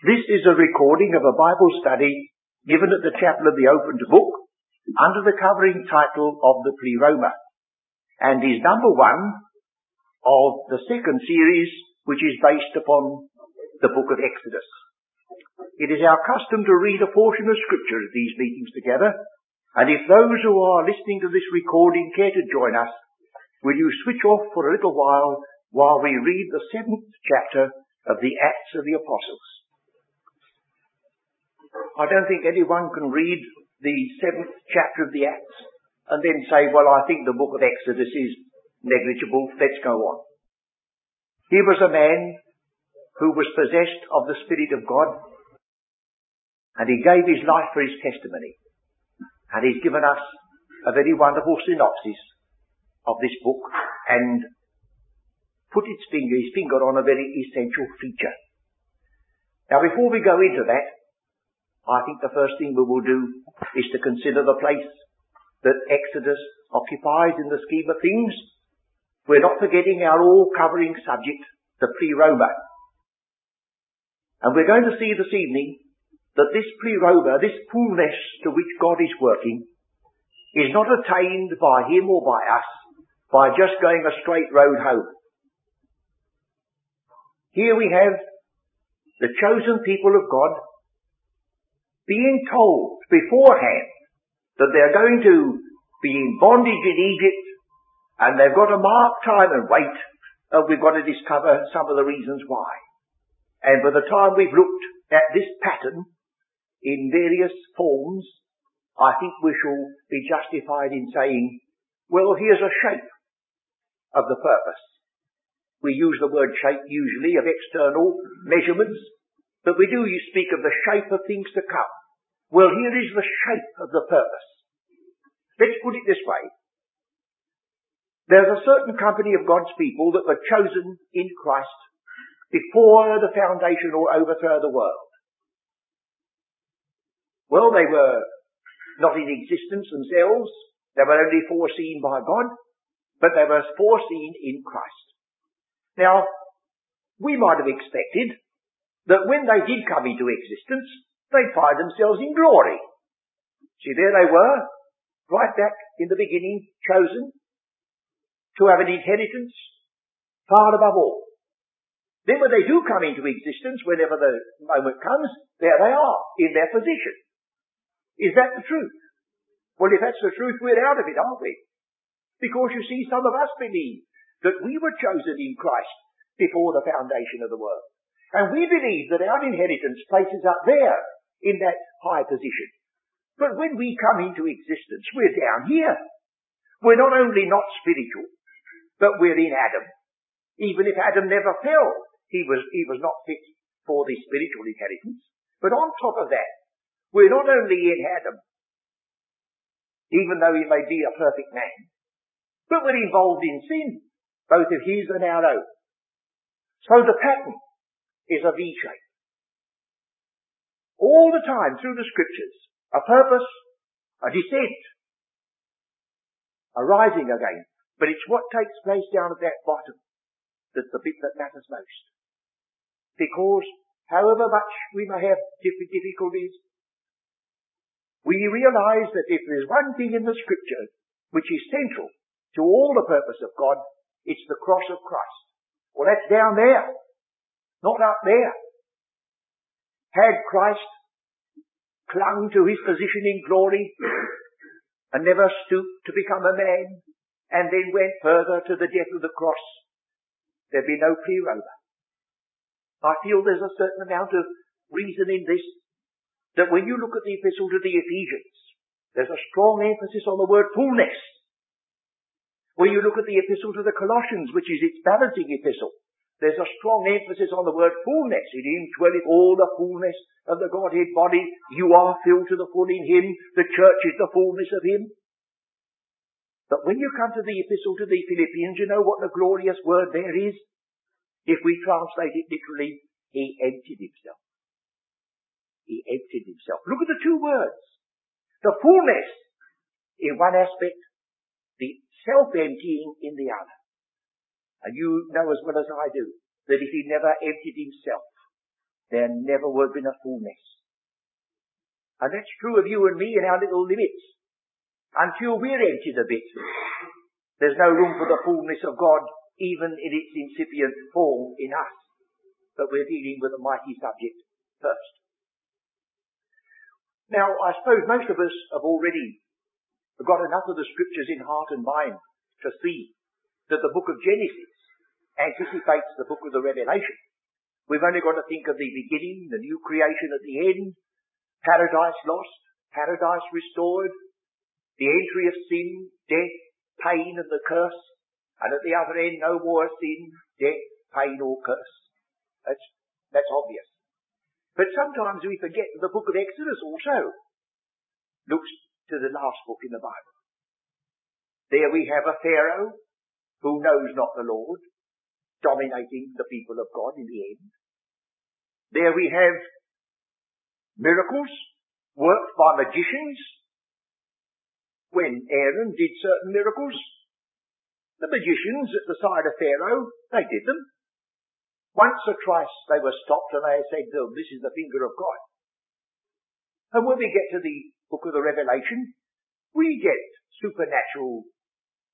This is a recording of a Bible study given at the Chapel of the Opened Book under the covering title of the Pleroma and is number one of the second series which is based upon the book of Exodus. It is our custom to read a portion of scripture at these meetings together and if those who are listening to this recording care to join us, will you switch off for a little while while we read the seventh chapter of the Acts of the Apostles. I don't think anyone can read the seventh chapter of the Acts and then say, well, I think the book of Exodus is negligible. Let's go on. He was a man who was possessed of the Spirit of God and he gave his life for his testimony. And he's given us a very wonderful synopsis of this book and put its finger, his finger on a very essential feature. Now before we go into that, I think the first thing we will do is to consider the place that Exodus occupies in the scheme of things. We're not forgetting our all-covering subject, the pleroma. And we're going to see this evening that this pleroma, this fullness to which God is working, is not attained by him or by us by just going a straight road home. Here we have the chosen people of God being told beforehand that they're going to be in bondage in Egypt and they've got to mark time and wait and we've got to discover some of the reasons why. And by the time we've looked at this pattern in various forms, I think we shall be justified in saying, well, here's a shape of the purpose. We use the word shape usually of external measurements, but we do speak of the shape of things to come. Well, here is the shape of the purpose. Let's put it this way. There's a certain company of God's people that were chosen in Christ before the foundation or overthrow of the world. Well, they were not in existence themselves. They were only foreseen by God, but they were foreseen in Christ. Now, we might have expected that when they did come into existence, they'd find themselves in glory. See, there they were, right back in the beginning, chosen to have an inheritance far above all. Then when they do come into existence, whenever the moment comes, there they are, in their position. Is that the truth? Well, if that's the truth, we're out of it, aren't we? Because you see, some of us believe that we were chosen in Christ before the foundation of the world. And we believe that our inheritance places us there in that high position. But when we come into existence, we're down here. We're not only not spiritual, but we're in Adam. Even if Adam never fell, he was, he was not fit for the spiritual inheritance. But on top of that, we're not only in Adam, even though he may be a perfect man, but we're involved in sin, both of his and our own. So the pattern is a V shape all the time through the scriptures. A purpose, a descent, a rising again. But it's what takes place down at that bottom that's the bit that matters most. Because however much we may have different difficulties, we realize that if there's one thing in the scripture which is central to all the purpose of God, it's the cross of Christ. Well, that's down there, not up there. Had Christ clung to his position in glory and never stooped to become a man and then went further to the death of the cross, there'd be no pleroma. I feel there's a certain amount of reason in this that when you look at the epistle to the Ephesians, there's a strong emphasis on the word fullness. When you look at the epistle to the Colossians, which is its balancing epistle, there's a strong emphasis on the word fullness. In him dwelleth all the fullness of the Godhead body. You are filled to the full in him. The church is the fullness of him. But when you come to the epistle to the Philippians, you know what the glorious word there is? If we translate it literally, he emptied himself. He emptied himself. Look at the two words. The fullness in one aspect, the self-emptying in the other. And you know as well as I do that if he never emptied himself, there never would have been a fullness. And that's true of you and me in our little limits. Until we're emptied a bit, there's no room for the fullness of God, even in its incipient form in us. But we're dealing with a mighty subject first. Now, I suppose most of us have already got enough of the scriptures in heart and mind to see that the book of Genesis anticipates the book of the Revelation. We've only got to think of the beginning, the new creation at the end, paradise lost, paradise restored, the entry of sin, death, pain and the curse, and at the other end no more sin, death, pain or curse. That's, that's obvious. But sometimes we forget that the book of Exodus also looks to the last book in the Bible. There we have a Pharaoh who knows not the Lord, dominating the people of God in the end. There we have miracles worked by magicians. When Aaron did certain miracles, the magicians at the side of Pharaoh, they did them. Once or twice they were stopped and they said, oh, this is the finger of God. And when we get to the book of the Revelation, we get supernatural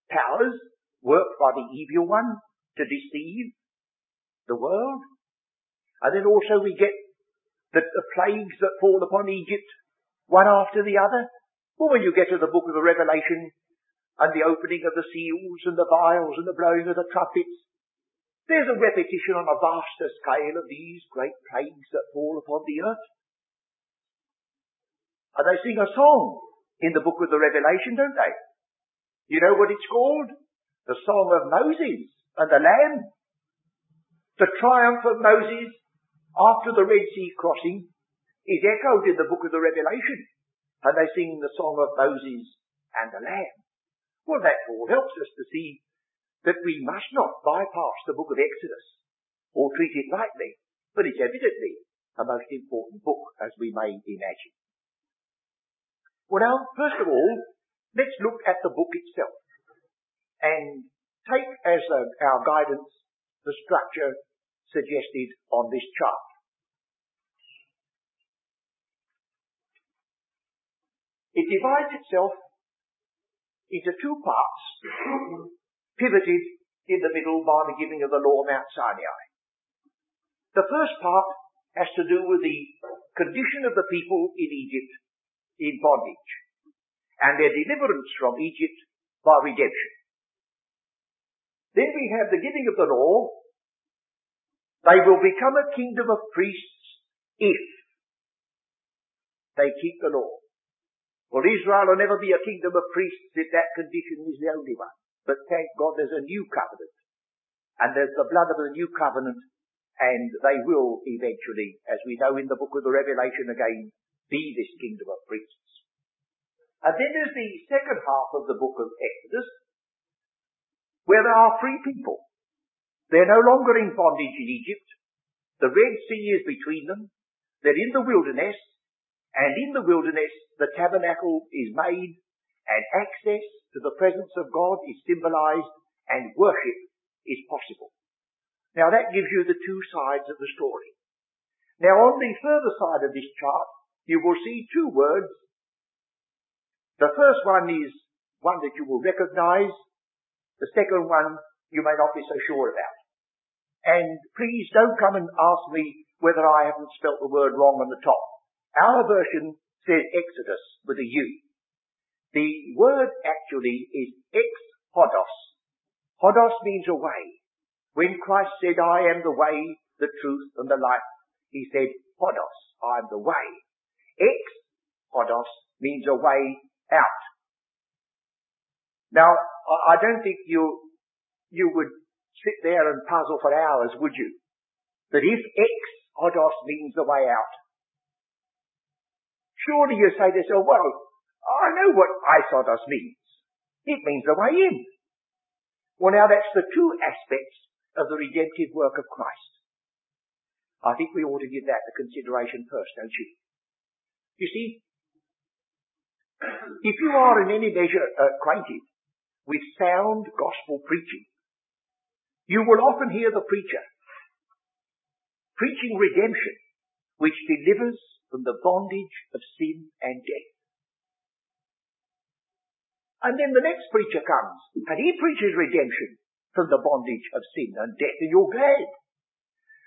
powers worked by the evil one to deceive the world. And then also we get the, the plagues that fall upon Egypt, one after the other. Well, when you get to the book of the Revelation and the opening of the seals and the vials and the blowing of the trumpets, there's a repetition on a vaster scale of these great plagues that fall upon the earth. And they sing a song in the book of the Revelation, don't they? You know what it's called? The Song of Moses and the Lamb. The triumph of Moses after the Red Sea crossing is echoed in the book of the Revelation. And they sing the song of Moses and the Lamb. Well, that all helps us to see that we must not bypass the book of Exodus or treat it lightly, but it's evidently a most important book as we may imagine. Well now, first of all, let's look at the book itself and take as um, our guidance the structure suggested on this chart. It divides itself into two parts, pivoted in the middle by the giving of the law of Mount Sinai. The first part has to do with the condition of the people in Egypt in bondage and their deliverance from Egypt by redemption. Then we have the giving of the law. They will become a kingdom of priests if they keep the law. Well, Israel will never be a kingdom of priests if that condition is the only one. But thank God there's a new covenant. And there's the blood of the new covenant. And they will eventually, as we know in the book of the Revelation again, be this kingdom of priests. And then there's the second half of the book of Exodus, where there are free people. They're no longer in bondage in Egypt. The Red Sea is between them. They're in the wilderness. And in the wilderness, the tabernacle is made and access to the presence of God is symbolized and worship is possible. Now that gives you the two sides of the story. Now on the further side of this chart, you will see two words. The first one is one that you will recognize. The second one you may not be so sure about. And please don't come and ask me whether I haven't spelt the word wrong on the top. Our version says Exodus with a U. The word actually is ex hodos. Hodos means a way. When Christ said, I am the way, the truth, and the life, he said, Hodos, I am the way. Ex hodos means a way out. Now, I don't think you, you would sit there and puzzle for hours, would you? That if ex hodos means the way out, surely you say to yourself, well, I know what isodos means. It means the way in. Well now that's the two aspects of the redemptive work of Christ. I think we ought to give that the consideration first, don't you? You see, if you are in any measure acquainted with sound gospel preaching, you will often hear the preacher preaching redemption which delivers from the bondage of sin and death. And then the next preacher comes, and he preaches redemption from the bondage of sin and death, and you're glad.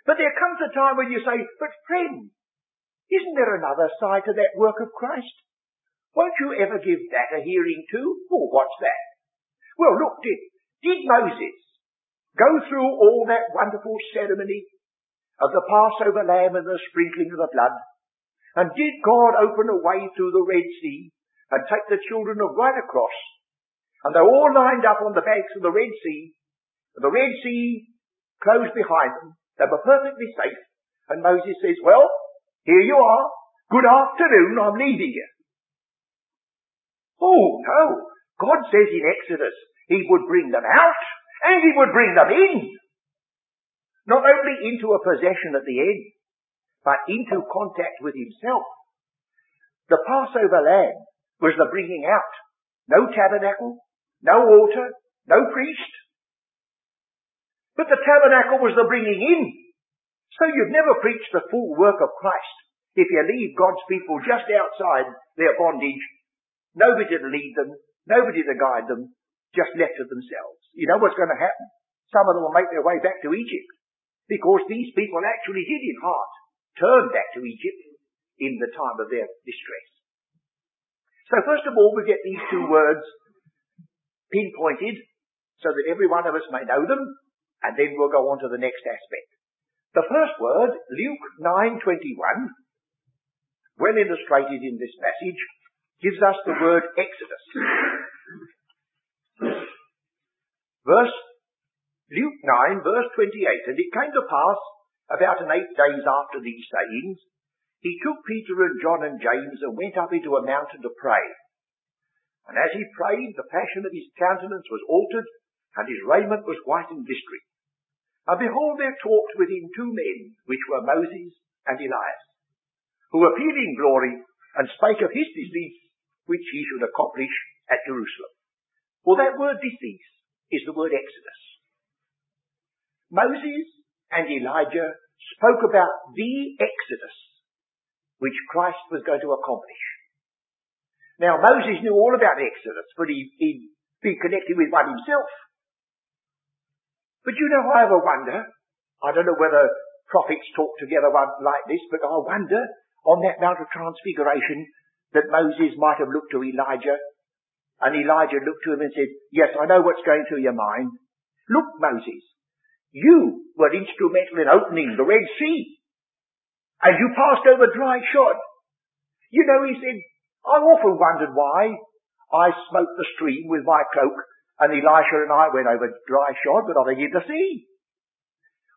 But there comes a time when you say, but friend, isn't there another side to that work of Christ? Won't you ever give that a hearing too? Or what's that? Well, look, did, did Moses go through all that wonderful ceremony of the Passover lamb and the sprinkling of the blood? And did God open a way through the Red Sea and take the children of right across? And they're all lined up on the banks of the Red Sea. And the Red Sea closed behind them. They were perfectly safe. And Moses says, well, here you are. Good afternoon. I'm leaving you. Oh, no. God says in Exodus he would bring them out and he would bring them in. Not only into a possession at the end, but into contact with himself. The Passover lamb was the bringing out. No tabernacle, no altar, no priest. But the tabernacle was the bringing in. So you've never preached the full work of Christ if you leave God's people just outside their bondage. Nobody to lead them, nobody to guide them, just left to themselves. You know what's going to happen? Some of them will make their way back to Egypt because these people actually did in heart turn back to Egypt in the time of their distress. So first of all, we get these two words pinpointed so that every one of us may know them, and then we'll go on to the next aspect. The first word, Luke 9.21, well illustrated in this passage, gives us the word Exodus. Verse, Luke 9, verse 28, And it came to pass, about an eight days after these sayings, he took Peter and John and James and went up into a mountain to pray. And as he prayed, the passion of his countenance was altered, and his raiment was white and glistening. And behold, there talked with him two men, which were Moses and Elias, who appeared in glory, and spake of his disease, which he should accomplish at Jerusalem. Well, that word disease is the word Exodus. Moses and Elijah spoke about the Exodus which Christ was going to accomplish. Now Moses knew all about Exodus, but he, he'd be connected with one himself. But you know, I ever wonder, I don't know whether prophets talk together like this, but I wonder on that Mount of Transfiguration that Moses might have looked to Elijah and Elijah looked to him and said, yes, I know what's going through your mind. Look, Moses, you were instrumental in opening the Red Sea and you passed over dry shod. You know, he said, I often wondered why I smote the stream with my cloak and Elisha and I went over dry shod, but I did the sea.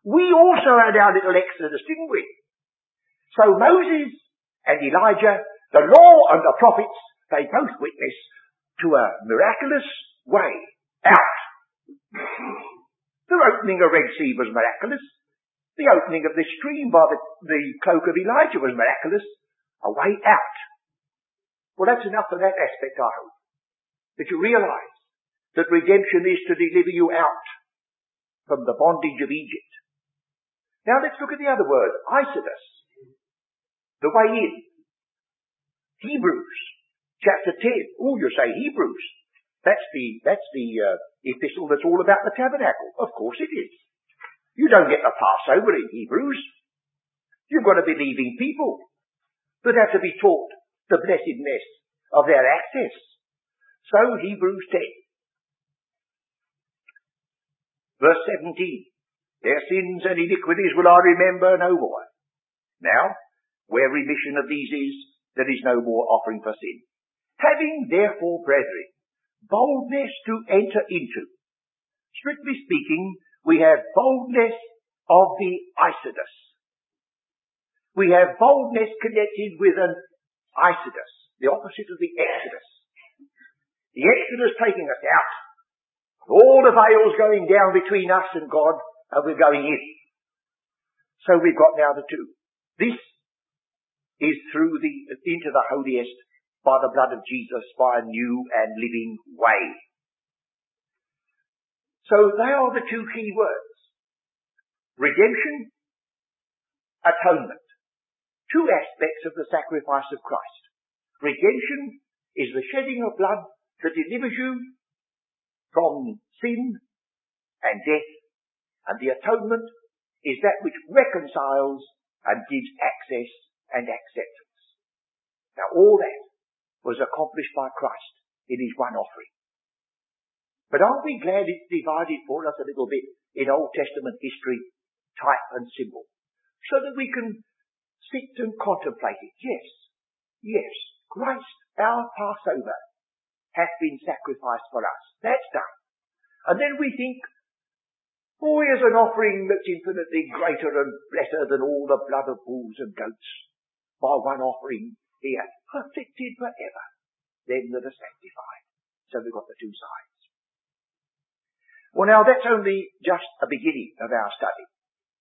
We also had our little exodus, didn't we? So Moses and Elijah, the law and the prophets, they both witness to a miraculous way out. The opening of Red Sea was miraculous. The opening of the stream by the, the cloak of Elijah was miraculous. A way out. Well, that's enough for that aspect, I hope. That you realize that redemption is to deliver you out from the bondage of Egypt. Now let's look at the other word, Isodos. The way in. Hebrews chapter 10. Oh, you say Hebrews. That's the, that's the uh, epistle that's all about the tabernacle. Of course it is. You don't get the Passover in Hebrews. You've got to believing people that have to be taught the blessedness of their access. So Hebrews 10. Verse 17. Their sins and iniquities will I remember no more. Now, where remission of these is, there is no more offering for sin. Having therefore, brethren, boldness to enter into. Strictly speaking, we have boldness of the Isodos. We have boldness connected with an Isodos, the opposite of the Exodus. The Exodus taking us out. All the veils going down between us and God, and we're going in. So we've got now the two. This is through the, into the holiest by the blood of Jesus by a new and living way. So they are the two key words. Redemption, atonement. two aspects of the sacrifice of Christ. Redemption is the shedding of blood that delivers you from sin and death, and the atonement is that which reconciles and gives access and acceptance. Now all that was accomplished by Christ in his one offering. But aren't we glad it's divided for us a little bit in Old Testament history, type and symbol, so that we can sit and contemplate it. Yes, yes, Christ, our Passover, hath been sacrificed for us. That's done. And then we think, oh, here's an offering that's infinitely greater and better than all the blood of bulls and goats. By one offering here, perfected forever, them that are sanctified. So we've got the two sides. Well now that's only just a beginning of our study.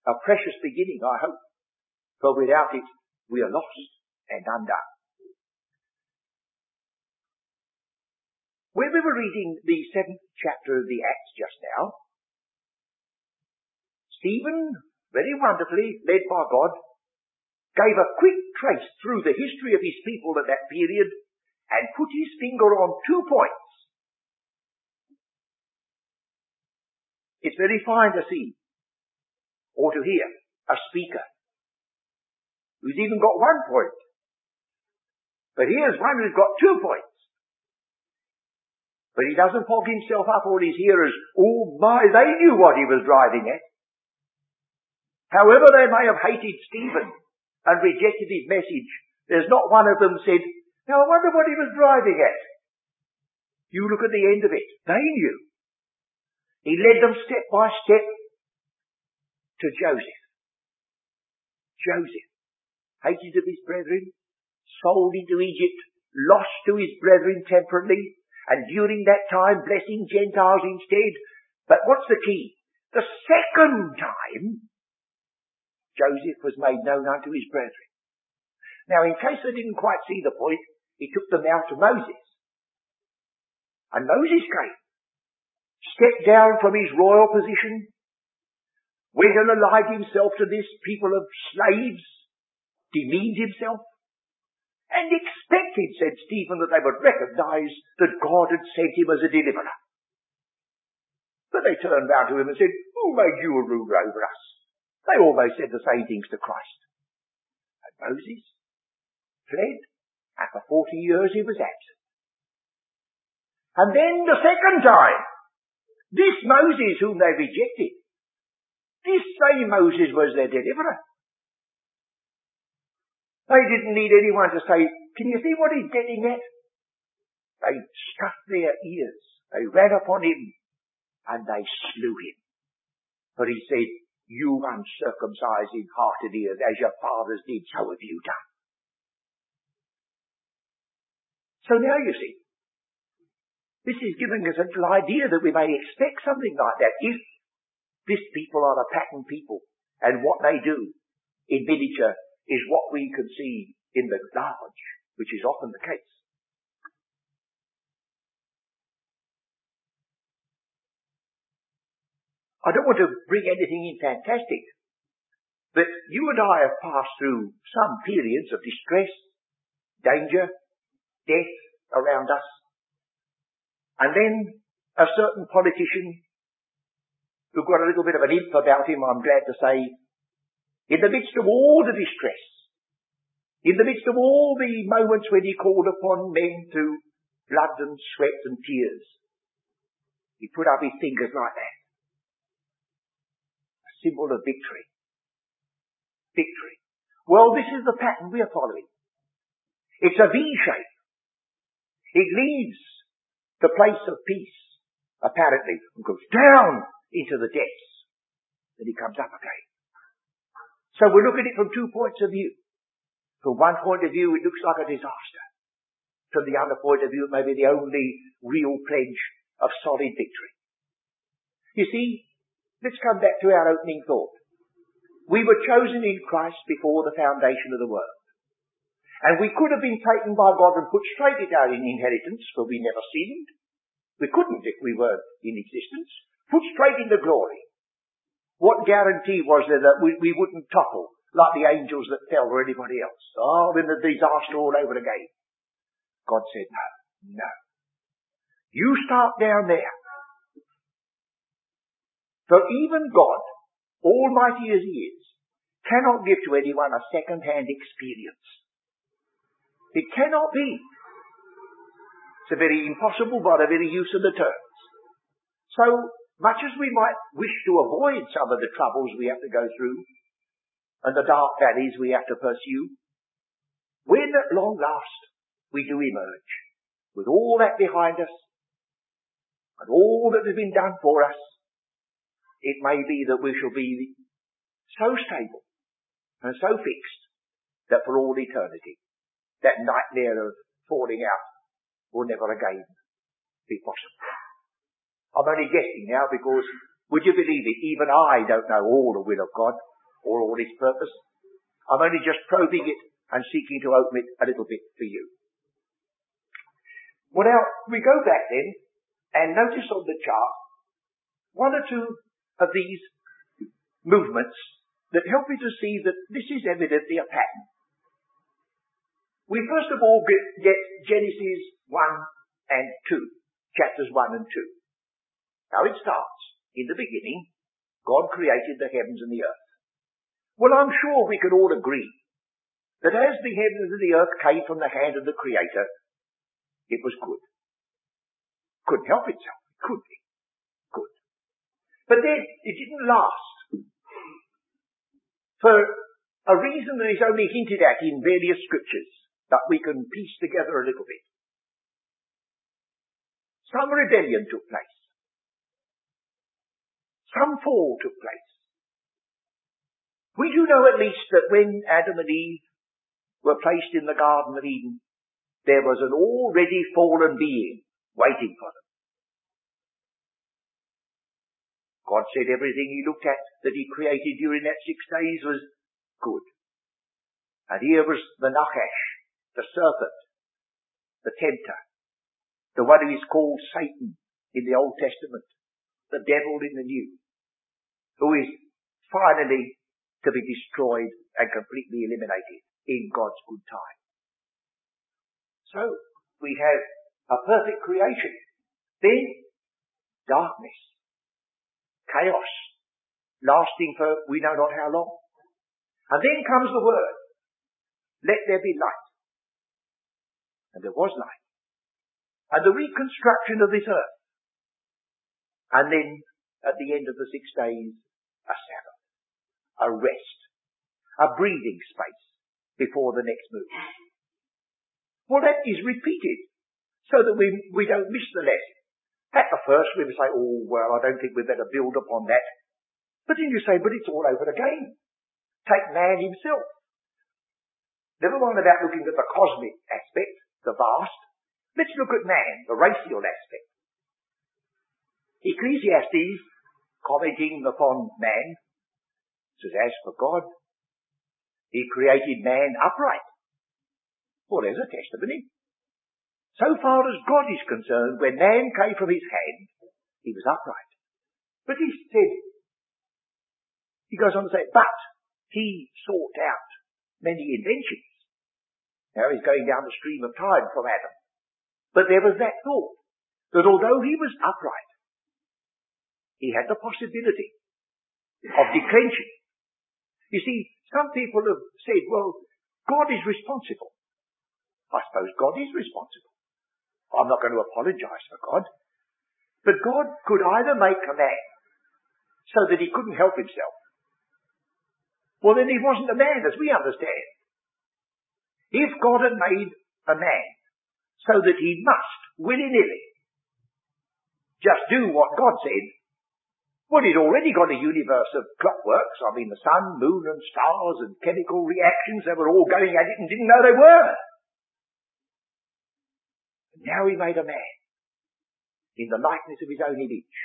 A precious beginning, I hope. For without it, we are lost and undone. When we were reading the seventh chapter of the Acts just now, Stephen, very wonderfully, led by God, gave a quick trace through the history of his people at that period and put his finger on two points It's very fine to see or to hear a speaker who's even got one point. But here's one who's got two points. But he doesn't fog himself up on his hearers. Oh my, they knew what he was driving at. However they may have hated Stephen and rejected his message, there's not one of them said, now I wonder what he was driving at. You look at the end of it. They knew. He led them step by step to Joseph. Joseph, hated of his brethren, sold into Egypt, lost to his brethren temporarily, and during that time blessing Gentiles instead. But what's the key? The second time, Joseph was made known unto his brethren. Now, in case they didn't quite see the point, he took them out to Moses. And Moses came stepped down from his royal position, went and allied himself to this people of slaves, demeaned himself, and expected, said Stephen, that they would recognize that God had sent him as a deliverer. But they turned round to him and said, Who made you a ruler over us? They almost said the same things to Christ. And Moses fled, and for forty years he was absent. And then the second time, this Moses whom they rejected, this same Moses was their deliverer. They didn't need anyone to say, can you see what he's getting at? They stuffed their ears. They ran upon him and they slew him. But he said, you uncircumcised in heart and ears, as your fathers did, so have you done. So now you see, this is giving us a little idea that we may expect something like that if this people are a pattern people and what they do in miniature is what we can see in the large, which is often the case. I don't want to bring anything in fantastic, but you and I have passed through some periods of distress, danger, death around us, and then a certain politician who got a little bit of an imp about him, I'm glad to say, in the midst of all the distress, in the midst of all the moments when he called upon men to blood and sweat and tears, he put up his fingers like that. Symbol of victory. Victory. Well, this is the pattern we are following. It's a V shape. It leaves the place of peace, apparently, and goes down into the depths. Then he comes up again. So we look at it from two points of view. From one point of view, it looks like a disaster. From the other point of view, it may be the only real pledge of solid victory. You see, let's come back to our opening thought. We were chosen in Christ before the foundation of the world. And we could have been taken by God and put straight into our inheritance, for we never sinned. We couldn't if we were in existence. Put straight into glory. What guarantee was there that we, we wouldn't topple like the angels that fell or anybody else. Oh, in the disaster all over again. God said, no, no. You start down there. For even God, almighty as he is, cannot give to anyone a second-hand experience. It cannot be. It's a very impossible by the very use of the terms. So, much as we might wish to avoid some of the troubles we have to go through, and the dark valleys we have to pursue, when at long last we do emerge, with all that behind us, and all that has been done for us, it may be that we shall be so stable and so fixed that for all eternity, that nightmare of falling out will never again be possible. I'm only guessing now because, would you believe it, even I don't know all the will of God or all his purpose. I'm only just probing it and seeking to open it a little bit for you. Well now, we go back then and notice on the chart one or two of these movements that help you to see that this is evidently a pattern. We first of all get, Genesis 1 and 2, chapters 1 and 2. Now it starts, in the beginning, God created the heavens and the earth. Well, I'm sure we can all agree that as the heavens and the earth came from the hand of the Creator, it was good. Couldn't help itself. Could be. But then, it didn't last for a reason that is only hinted at in various scriptures that we can piece together a little bit. Some rebellion took place. Some fall took place. We do know at least that when Adam and Eve were placed in the Garden of Eden, there was an already fallen being waiting for them. God said everything he looked at that he created during that six days was good. And here was the Nachash, the serpent, the tempter, the one who is called Satan in the Old Testament, the devil in the New, who is finally to be destroyed and completely eliminated in God's good time. So, we have a perfect creation. Then, darkness chaos, lasting for we know not how long. And then comes the word, let there be light. And there was light. And the reconstruction of this earth. And then, at the end of the six days, a Sabbath, a rest, a breathing space before the next move. Well, that is repeated so that we, we don't miss the lesson. At the first we would say, oh, well, I don't think we'd better build upon that. But then you say, but it's all over again. Take man himself. Never mind about looking at the cosmic aspect, the vast. Let's look at man, the racial aspect. Ecclesiastes, commenting upon man, says, as for God, he created man upright. Well, there's a testimony. So far as God is concerned, when man came from his hand, he was upright. But he said, he goes on to say, but he sought out many inventions. Now he's going down the stream of time from Adam. But there was that thought that although he was upright, he had the possibility of declension. You see, some people have said, well, God is responsible. I suppose God is responsible. I'm not going to apologize for God. But God could either make a man so that he couldn't help himself. Well, then he wasn't a man as we understand. If God had made a man so that he must, willy-nilly, just do what God said, well, he'd already got a universe of clockworks. I mean, the sun, moon, and stars, and chemical reactions, they were all going at it and didn't know they were. Now he made a man in the likeness of his own image.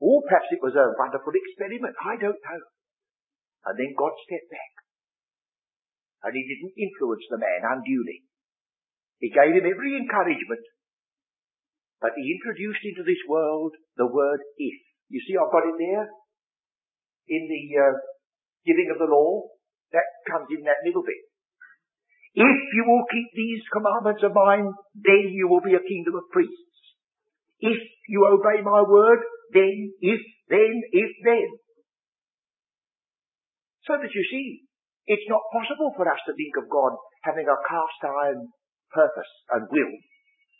Or perhaps it was a wonderful experiment. I don't know. And then God stepped back. And he didn't influence the man unduly. He gave him every encouragement. But he introduced into this world the word if. You see, I've got it there in the uh, giving of the law. That comes in that little bit. If you will keep these commandments of mine, then you will be a kingdom of priests. If you obey my word, then, if, then, if, then. So that you see, it's not possible for us to think of God having a cast iron purpose and will,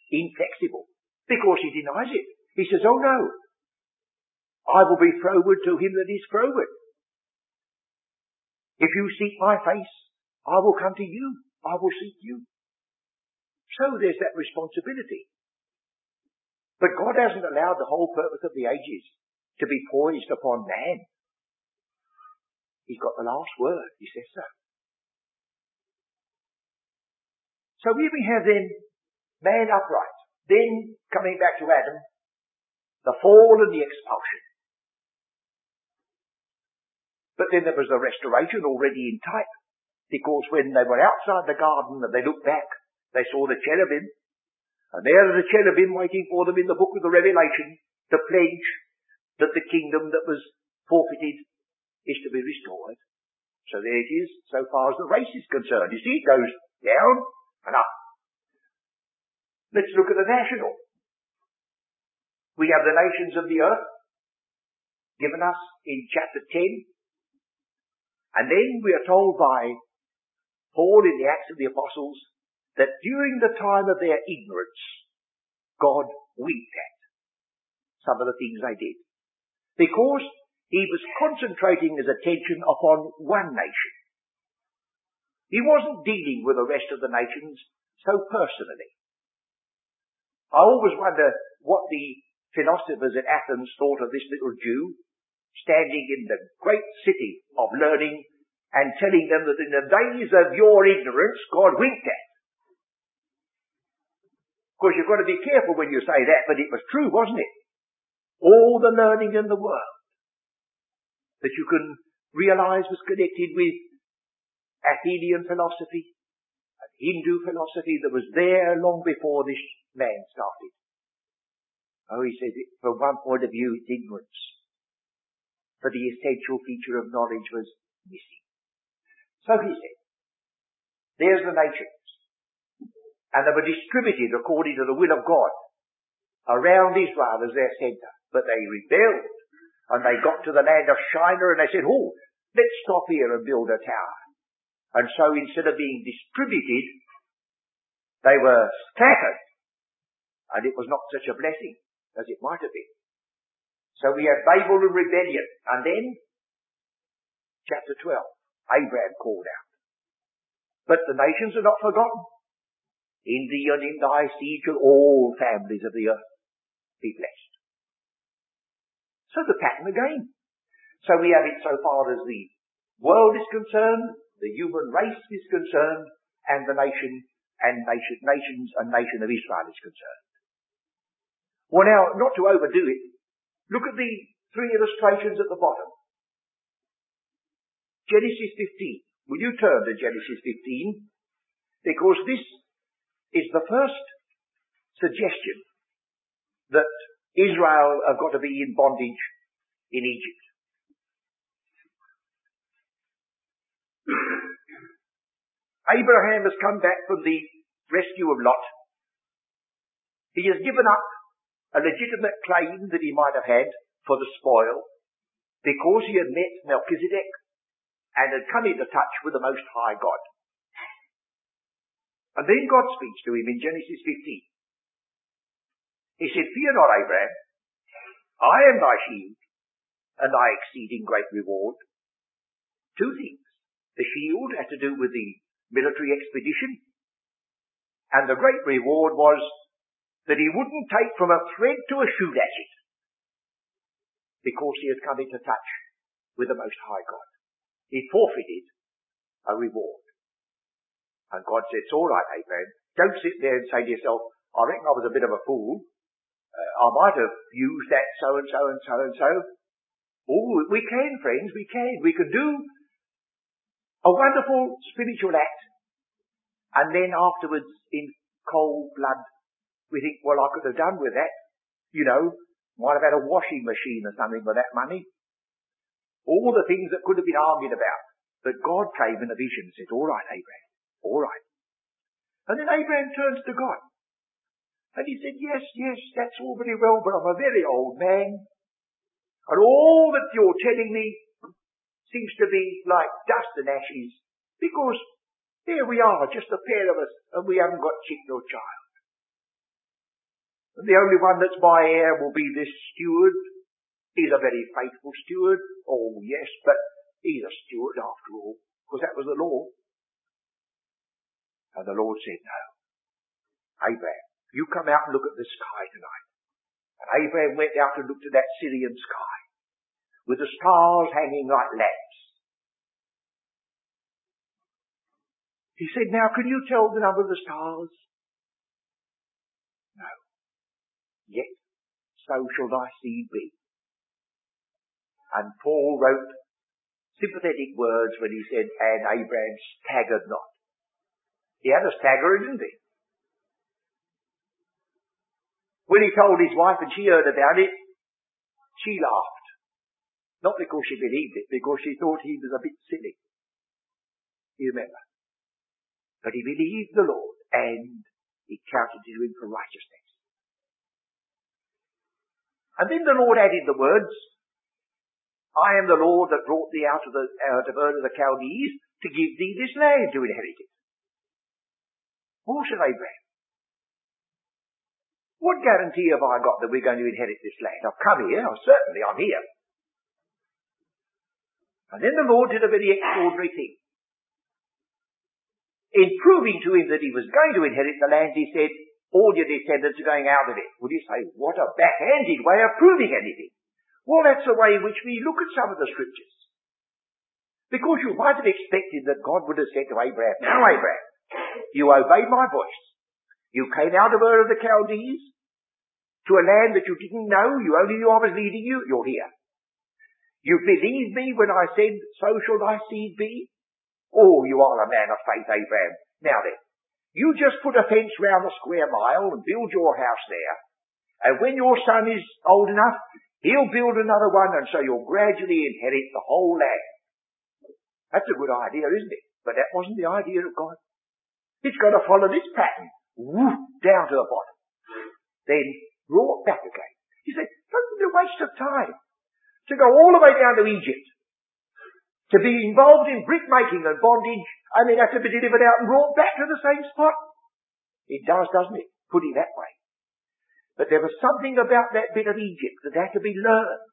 inflexible, because he denies it. He says, oh no, I will be froward to him that is froward. If you seek my face, I will come to you. I will seek you. So there's that responsibility. But God hasn't allowed the whole purpose of the ages to be poised upon man. He's got the last word. He says so. So here we have then man upright. Then coming back to Adam, the fall and the expulsion. But then there was the restoration already in type. Because when they were outside the garden and they looked back, they saw the cherubim. And there are the cherubim waiting for them in the book of the Revelation to pledge that the kingdom that was forfeited is to be restored. So there it is, so far as the race is concerned. You see, it goes down and up. Let's look at the national. We have the nations of the earth given us in chapter 10. And then we are told by Paul in the Acts of the Apostles that during the time of their ignorance, God winked at some of the things they did. Because he was concentrating his attention upon one nation. He wasn't dealing with the rest of the nations so personally. I always wonder what the philosophers at Athens thought of this little Jew standing in the great city of learning and telling them that in the days of your ignorance, God winked at. Of course, you've got to be careful when you say that, but it was true, wasn't it? All the learning in the world that you can realize was connected with Athenian philosophy and Hindu philosophy that was there long before this man started. Oh, he says from one point of view, it's ignorance. For the essential feature of knowledge was missing. So he said, there's the nations. And they were distributed according to the will of God around Israel as their center. But they rebelled and they got to the land of Shinar and they said, oh, let's stop here and build a tower. And so instead of being distributed, they were scattered. And it was not such a blessing as it might have been. So we have Babel and rebellion. And then, chapter 12. Abraham called out. But the nations are not forgotten. In thee and in thy seed shall all families of the earth be blessed. So the pattern again. So we have it so far as the world is concerned, the human race is concerned, and the nation and nation, nations and nation of Israel is concerned. Well now, not to overdo it, look at the three illustrations at the bottom. Genesis 15. Will you turn to Genesis 15? Because this is the first suggestion that Israel have got to be in bondage in Egypt. Abraham has come back from the rescue of Lot. He has given up a legitimate claim that he might have had for the spoil because he had met Melchizedek and had come into touch with the Most High God. And then God speaks to him in Genesis 15. He said, Fear not, Abraham. I am thy shield and thy exceeding great reward. Two things. The shield had to do with the military expedition, and the great reward was that he wouldn't take from a thread to a shoe latchet because he had come into touch with the Most High God he forfeited a reward. And God said, it's all right, Abraham. Don't sit there and say to yourself, I reckon I was a bit of a fool. Uh, I might have used that so and so and so and so. Oh, we can, friends, we can. We can do a wonderful spiritual act. And then afterwards, in cold blood, we think, well, I could have done with that. You know, might have had a washing machine or something with that money. All the things that could have been argued about. But God came in a vision and said, all right, Abraham, all right. And then Abraham turns to God. And he said, yes, yes, that's all very well, but I'm a very old man. And all that you're telling me seems to be like dust and ashes because here we are, just a pair of us, and we haven't got chick nor child. And the only one that's my heir will be this steward. He's a very faithful steward. Oh yes, but he's a steward after all, because that was the law. And the Lord said, no. Abraham, you come out and look at the sky tonight. And Abraham went out and looked at that Syrian sky with the stars hanging like lamps. He said, now can you tell the number of the stars? No. Yet so shall thy seed be. And Paul wrote sympathetic words when he said, and Abraham staggered not. He had a stagger, didn't he? When he told his wife and she heard about it, she laughed. Not because she believed it, because she thought he was a bit silly. You remember? But he believed the Lord and he counted to him for righteousness. And then the Lord added the words, I am the Lord that brought thee out of the out of Ur of the Chaldees to give thee this land to inherit it. Who said Abraham? What guarantee have I got that we're going to inherit this land? I've come here, oh, certainly I'm here. And then the Lord did a very extraordinary thing. In proving to him that he was going to inherit the land, he said, all your descendants are going out of it. Would you say, what a backhanded way of proving anything? Well, that's the way in which we look at some of the scriptures. Because you might have expected that God would have said to Abraham, now Abraham, you obeyed my voice. You came out of Ur of the Chaldees to a land that you didn't know. You only knew I was leading you. You're here. You believed me when I said, so shall thy seed be? Oh, you are a man of faith, Abraham. Now then, you just put a fence round a square mile and build your house there. And when your son is old enough, he'll build another one and so you'll gradually inherit the whole land. That's a good idea, isn't it? But that wasn't the idea of God. It's got to follow this pattern. Woof, down to the bottom. Then brought back again. You say, that's a waste of time to go all the way down to Egypt, to be involved in brickmaking and bondage, and then have to be delivered out and brought back to the same spot. It does, doesn't it? Put it that way. But there was something about that bit of Egypt that had to be learned,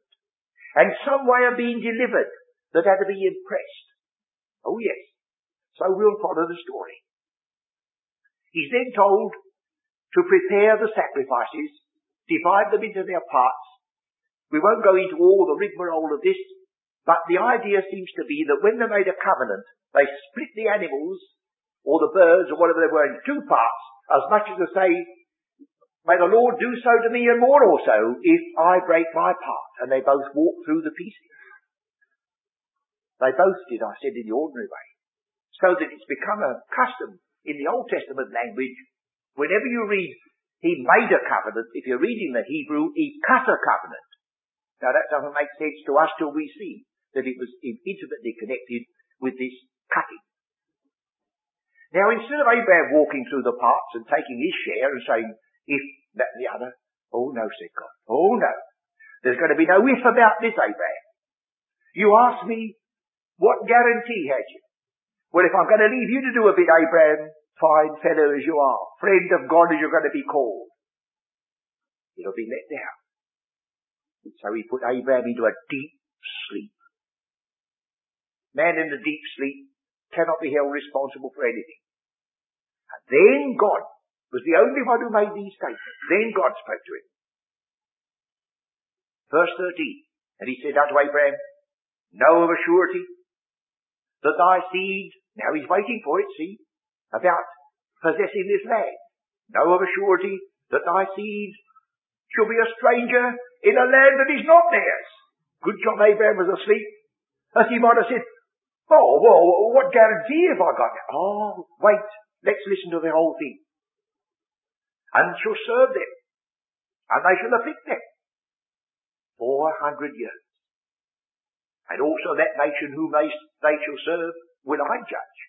and some way of being delivered that had to be impressed. Oh yes. So we'll follow the story. He's then told to prepare the sacrifices, divide them into their parts, we won't go into all the rigmarole of this, but the idea seems to be that when they made a covenant, they split the animals, or the birds, or whatever they were, in two parts, as much as to say, may the Lord do so to me and more also, if I break my part. And they both walked through the pieces. They both did, I said, in the ordinary way. So that it's become a custom in the Old Testament language, whenever you read, he made a covenant, if you're reading the Hebrew, he cut a covenant. Now that doesn't make sense to us till we see that it was intimately connected with this cutting. Now instead of Abraham walking through the parts and taking his share and saying, if, that, the other, oh no, said God, oh no. There's going to be no if about this, Abraham. You ask me, what guarantee had you? Well, if I'm going to leave you to do a bit, Abraham, fine fellow as you are, friend of God as you're going to be called, it'll be let down. So he put Abraham into a deep sleep. Man in a deep sleep cannot be held responsible for anything. And then God was the only one who made these statements. Then God spoke to him. Verse 13. And he said unto Abraham, Know of a surety that thy seed, now he's waiting for it, see, about possessing this land. Know of a surety that thy seed shall be a stranger in a land that is not theirs. Good job Abraham was asleep. As he might have said, oh, well, what guarantee have I got? Oh, wait, let's listen to the whole thing. And shall serve them, and they shall afflict them. Four hundred years. And also that nation whom they, they shall serve will I judge.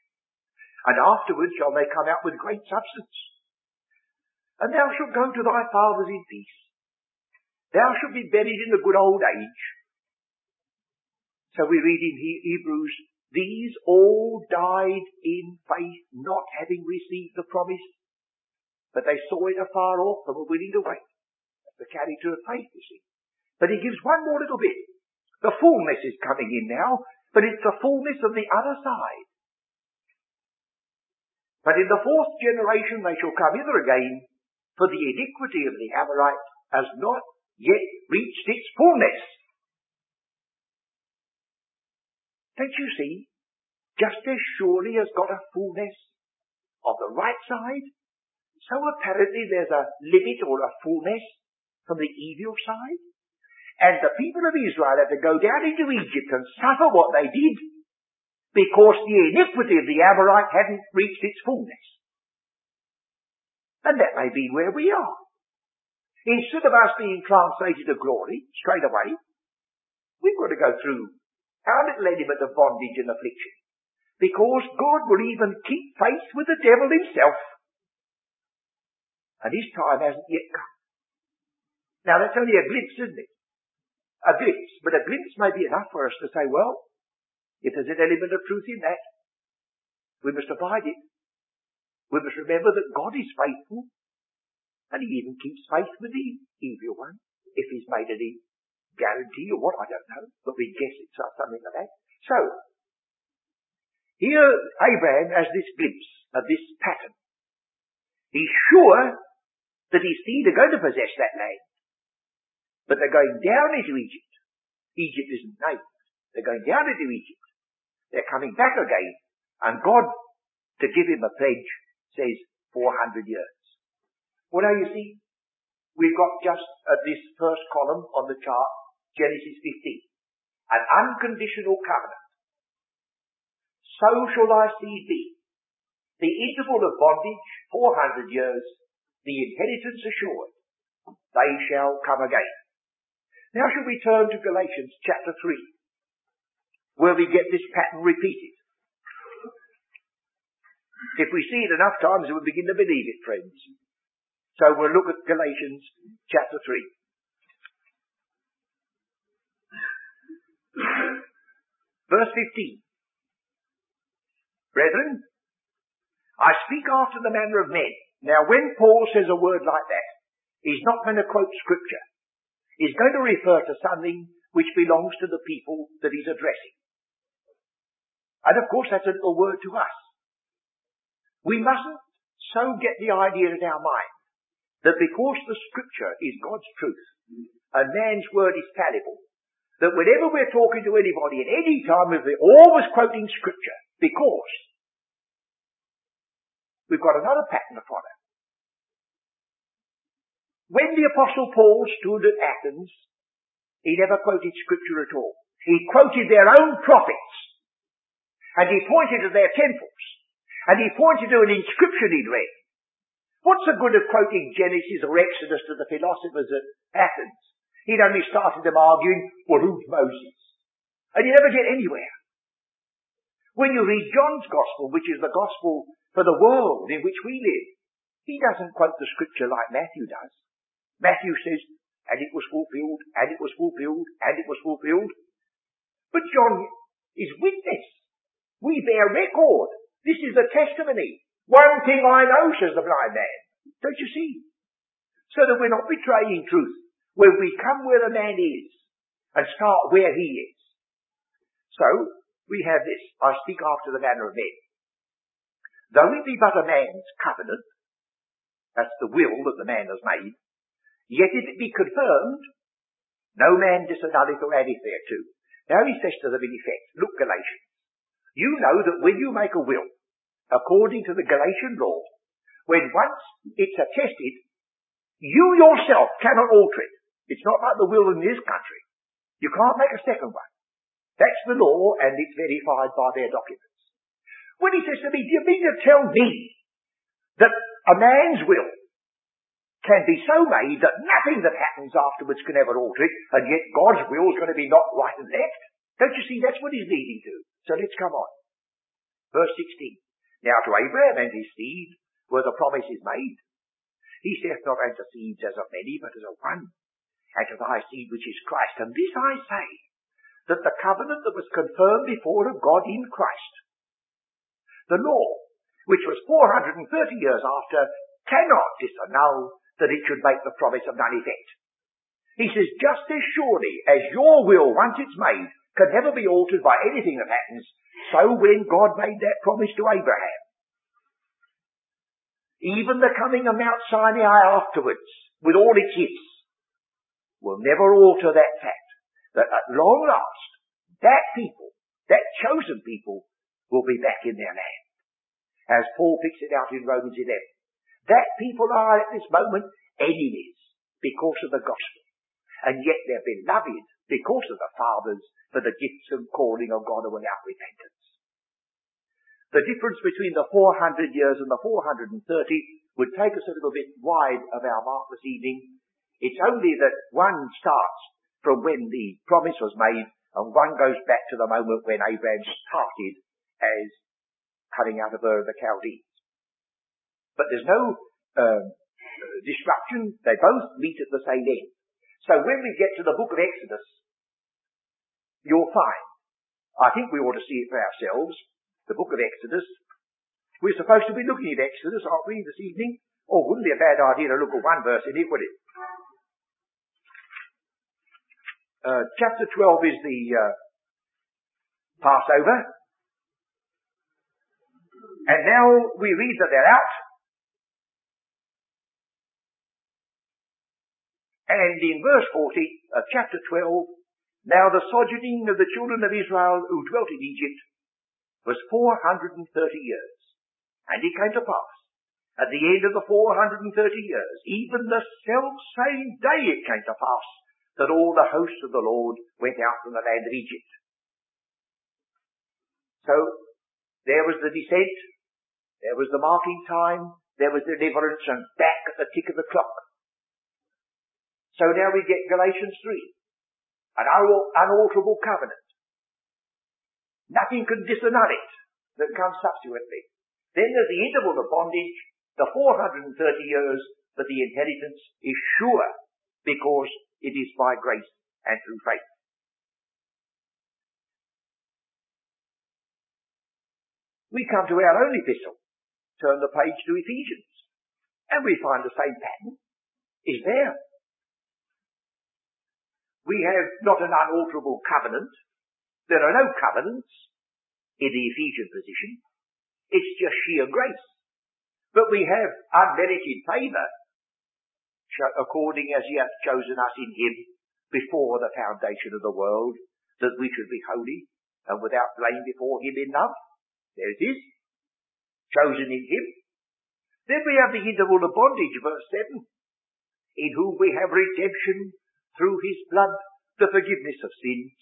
And afterwards shall they come out with great substance. And thou shalt go to thy fathers in peace. Thou shalt be buried in the good old age. So we read in Hebrews, these all died in faith, not having received the promise, but they saw it afar off and were willing to wait. That's the character of faith, you see. But he gives one more little bit. The fullness is coming in now, but it's the fullness of the other side. But in the fourth generation they shall come hither again, for the iniquity of the Amorite has not yet reached its fullness. Don't you see? Just as surely has got a fullness of the right side, so apparently there's a limit or a fullness from the evil side. And the people of Israel had to go down into Egypt and suffer what they did because the iniquity of the Amorite hadn't reached its fullness. And that may be where we are. Instead of us being translated to glory straight away, we've got to go through our little element of bondage and affliction. Because God will even keep faith with the devil himself. And his time hasn't yet come. Now that's only a glimpse, isn't it? a glimpse, but a glimpse may be enough for us to say, well, if there's an element of truth in that, we must abide it. We must remember that God is faithful, and He even keeps faith with the evil one, if He's made any guarantee or what, I don't know, but we guess it's something like that. So, here Abraham has this glimpse of this pattern. He's sure that his seed are going to possess that land. But they're going down into Egypt. Egypt isn't named. They're going down into Egypt. They're coming back again. And God, to give him a pledge, says 400 years. Well now you see, we've got just at this first column on the chart, Genesis 15. An unconditional covenant. So shall thy seed be. The interval of bondage, 400 years, the inheritance assured. They shall come again. Now shall we turn to Galatians chapter 3, where we get this pattern repeated. If we see it enough times, we'll begin to believe it, friends. So we'll look at Galatians chapter 3. Verse 15. Brethren, I speak after the manner of men. Now when Paul says a word like that, he's not going to quote scripture He's going to refer to something which belongs to the people that he's addressing. And of course that's a little word to us. We mustn't so get the idea in our mind that because the scripture is God's truth and man's word is fallible, that whenever we're talking to anybody at any time we're always quoting scripture because we've got another pattern to follow. When the Apostle Paul stood at Athens, he never quoted scripture at all. He quoted their own prophets. And he pointed to their temples. And he pointed to an inscription he'd read. What's the good of quoting Genesis or Exodus to the philosophers at Athens? He'd only started them arguing, well, who's Moses? And you never get anywhere. When you read John's Gospel, which is the Gospel for the world in which we live, he doesn't quote the scripture like Matthew does. Matthew says, and it was fulfilled, and it was fulfilled, and it was fulfilled. But John is witness. We bear record. This is a testimony. One thing I know, says the blind man. Don't you see? So that we're not betraying truth. When we come where the man is and start where he is. So, we have this. I speak after the manner of men. Though it be but a man's covenant, that's the will that the man has made, Yet if it be confirmed, no man disannulleth or addeth thereto. Now he says to them in effect, look Galatians, you know that when you make a will, according to the Galatian law, when once it's attested, you yourself cannot alter it. It's not like the will in this country. You can't make a second one. That's the law and it's verified by their documents. When he says to me, do you mean to tell me that a man's will can be so made that nothing that happens afterwards can ever alter it, and yet God's will is going to be not right and left. Don't you see that's what he's leading to? So let's come on. Verse 16. Now to Abraham and his seed were the promises made. He saith not unto seeds as of many, but as of one, and to thy seed which is Christ. And this I say, that the covenant that was confirmed before of God in Christ, the law, which was 430 years after, cannot disannul that it should make the promise of none effect. He says, just as surely as your will, once it's made, can never be altered by anything that happens, so when God made that promise to Abraham, even the coming of Mount Sinai afterwards, with all its gifts, will never alter that fact that at long last, that people, that chosen people, will be back in their land. As Paul picks it out in Romans 11. That people are at this moment enemies because of the gospel. And yet they're beloved because of the fathers for the gifts and calling of God without repentance. The difference between the 400 years and the 430 would take us a little bit wide of our mark this evening. It's only that one starts from when the promise was made and one goes back to the moment when Abraham started as coming out of Ur the Chaldees. But there's no um, disruption. They both meet at the same end. So when we get to the book of Exodus, you'll find, I think we ought to see it for ourselves, the book of Exodus. We're supposed to be looking at Exodus, aren't we, this evening? Oh, wouldn't be a bad idea to look at one verse in it, would it? Uh, chapter 12 is the uh, Passover. And now we read that they're out. And in verse 40 of chapter 12, now the sojourning of the children of Israel who dwelt in Egypt was 430 years. And it came to pass, at the end of the 430 years, even the self same day it came to pass, that all the hosts of the Lord went out from the land of Egypt. So, there was the descent, there was the marking time, there was deliverance, and back at the tick of the clock. So now we get Galatians 3 an unalterable covenant. Nothing can disannul it that comes subsequently. Then there's the interval of bondage, the 430 years, but the inheritance is sure because it is by grace and through faith. We come to our own epistle, turn the page to Ephesians, and we find the same pattern is there. We have not an unalterable covenant. There are no covenants in the Ephesian position. It's just sheer grace. But we have unmerited favour according as he hath chosen us in him before the foundation of the world, that we should be holy and without blame before him in love. There it is. Chosen in him. Then we have the interval of bondage, verse 7, in whom we have redemption through his blood the forgiveness of sins.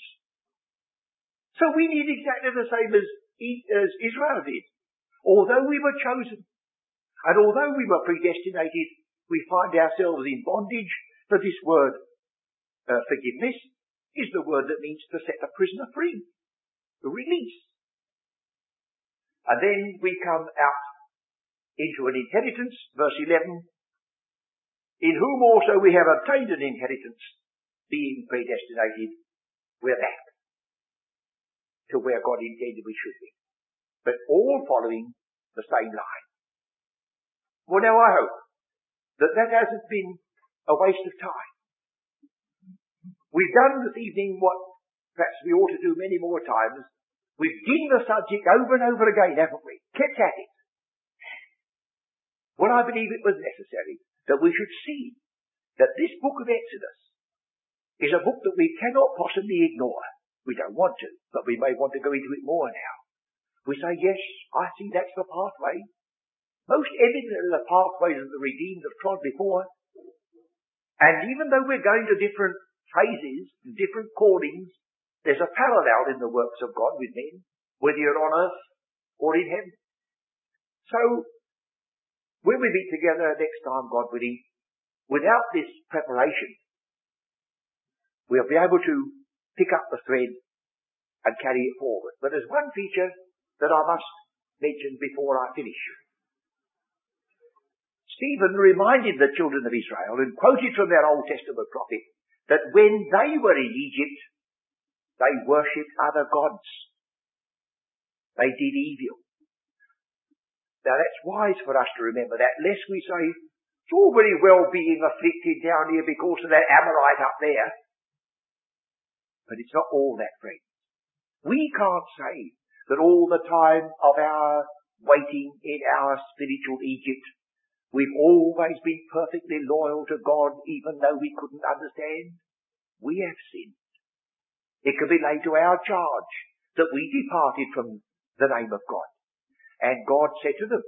So we need exactly the same as, as Israel did. Although we were chosen, and although we were predestinated, we find ourselves in bondage for this word. Uh, forgiveness is the word that means to set a prisoner free, to release. And then we come out into an inheritance, verse 11, in whom also we have obtained an inheritance, being predestinated, we're back to where God intended we should be. But all following the same line. Well now I hope that that hasn't been a waste of time. We've done this evening what perhaps we ought to do many more times. We've given the subject over and over again, haven't we? Kept at it. Well, I believe it was necessary that we should see that this book of Exodus is a book that we cannot possibly ignore. We don't want to, but we may want to go into it more now. We say, yes, I see that's the pathway. Most evidently the pathways of the redeemed have trod before. And even though we're going to different phases and different callings, there's a parallel in the works of God with men, whether you're on earth or in heaven. So, when we meet together next time, God willing, without this preparation, we'll be able to pick up the thread and carry it forward. But there's one feature that I must mention before I finish. Stephen reminded the children of Israel and quoted from their Old Testament prophet that when they were in Egypt, they worshipped other gods. They did evil. Now that's wise for us to remember that, lest we say, it's all very well being afflicted down here because of that Amorite up there. But it's not all that, friends. We can't say that all the time of our waiting in our spiritual Egypt, we've always been perfectly loyal to God even though we couldn't understand. We have sinned. It can be laid to our charge that we departed from the name of God. And God said to them,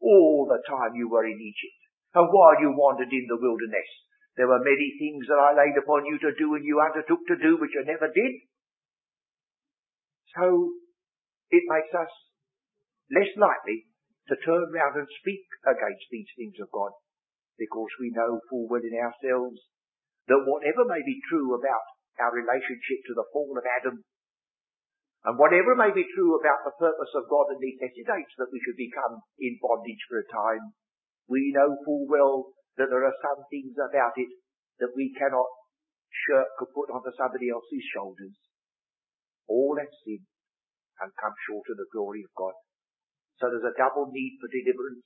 all the time you were in Egypt, and while you wandered in the wilderness, there were many things that I laid upon you to do and you undertook to do which you never did. So it makes us less likely to turn round and speak against these things of God because we know full well in ourselves that whatever may be true about our relationship to the fall of Adam and whatever may be true about the purpose of God that necessitates that we should become in bondage for a time, we know full well that there are some things about it that we cannot shirk or put onto somebody else's shoulders. All have sinned and come short of the glory of God. So there's a double need for deliverance.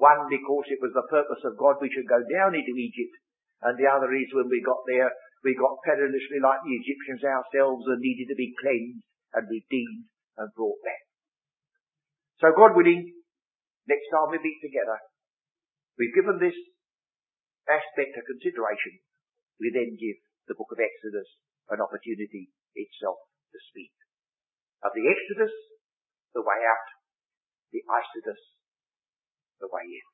One because it was the purpose of God we should go down into Egypt, and the other is when we got there, we got perilously like the Egyptians ourselves and needed to be cleansed and redeemed and brought back. So God willing, next time we meet together, we've given this aspect a consideration. We then give the book of Exodus an opportunity itself to speak. Of the Exodus, the way out, the Isodos, the way in.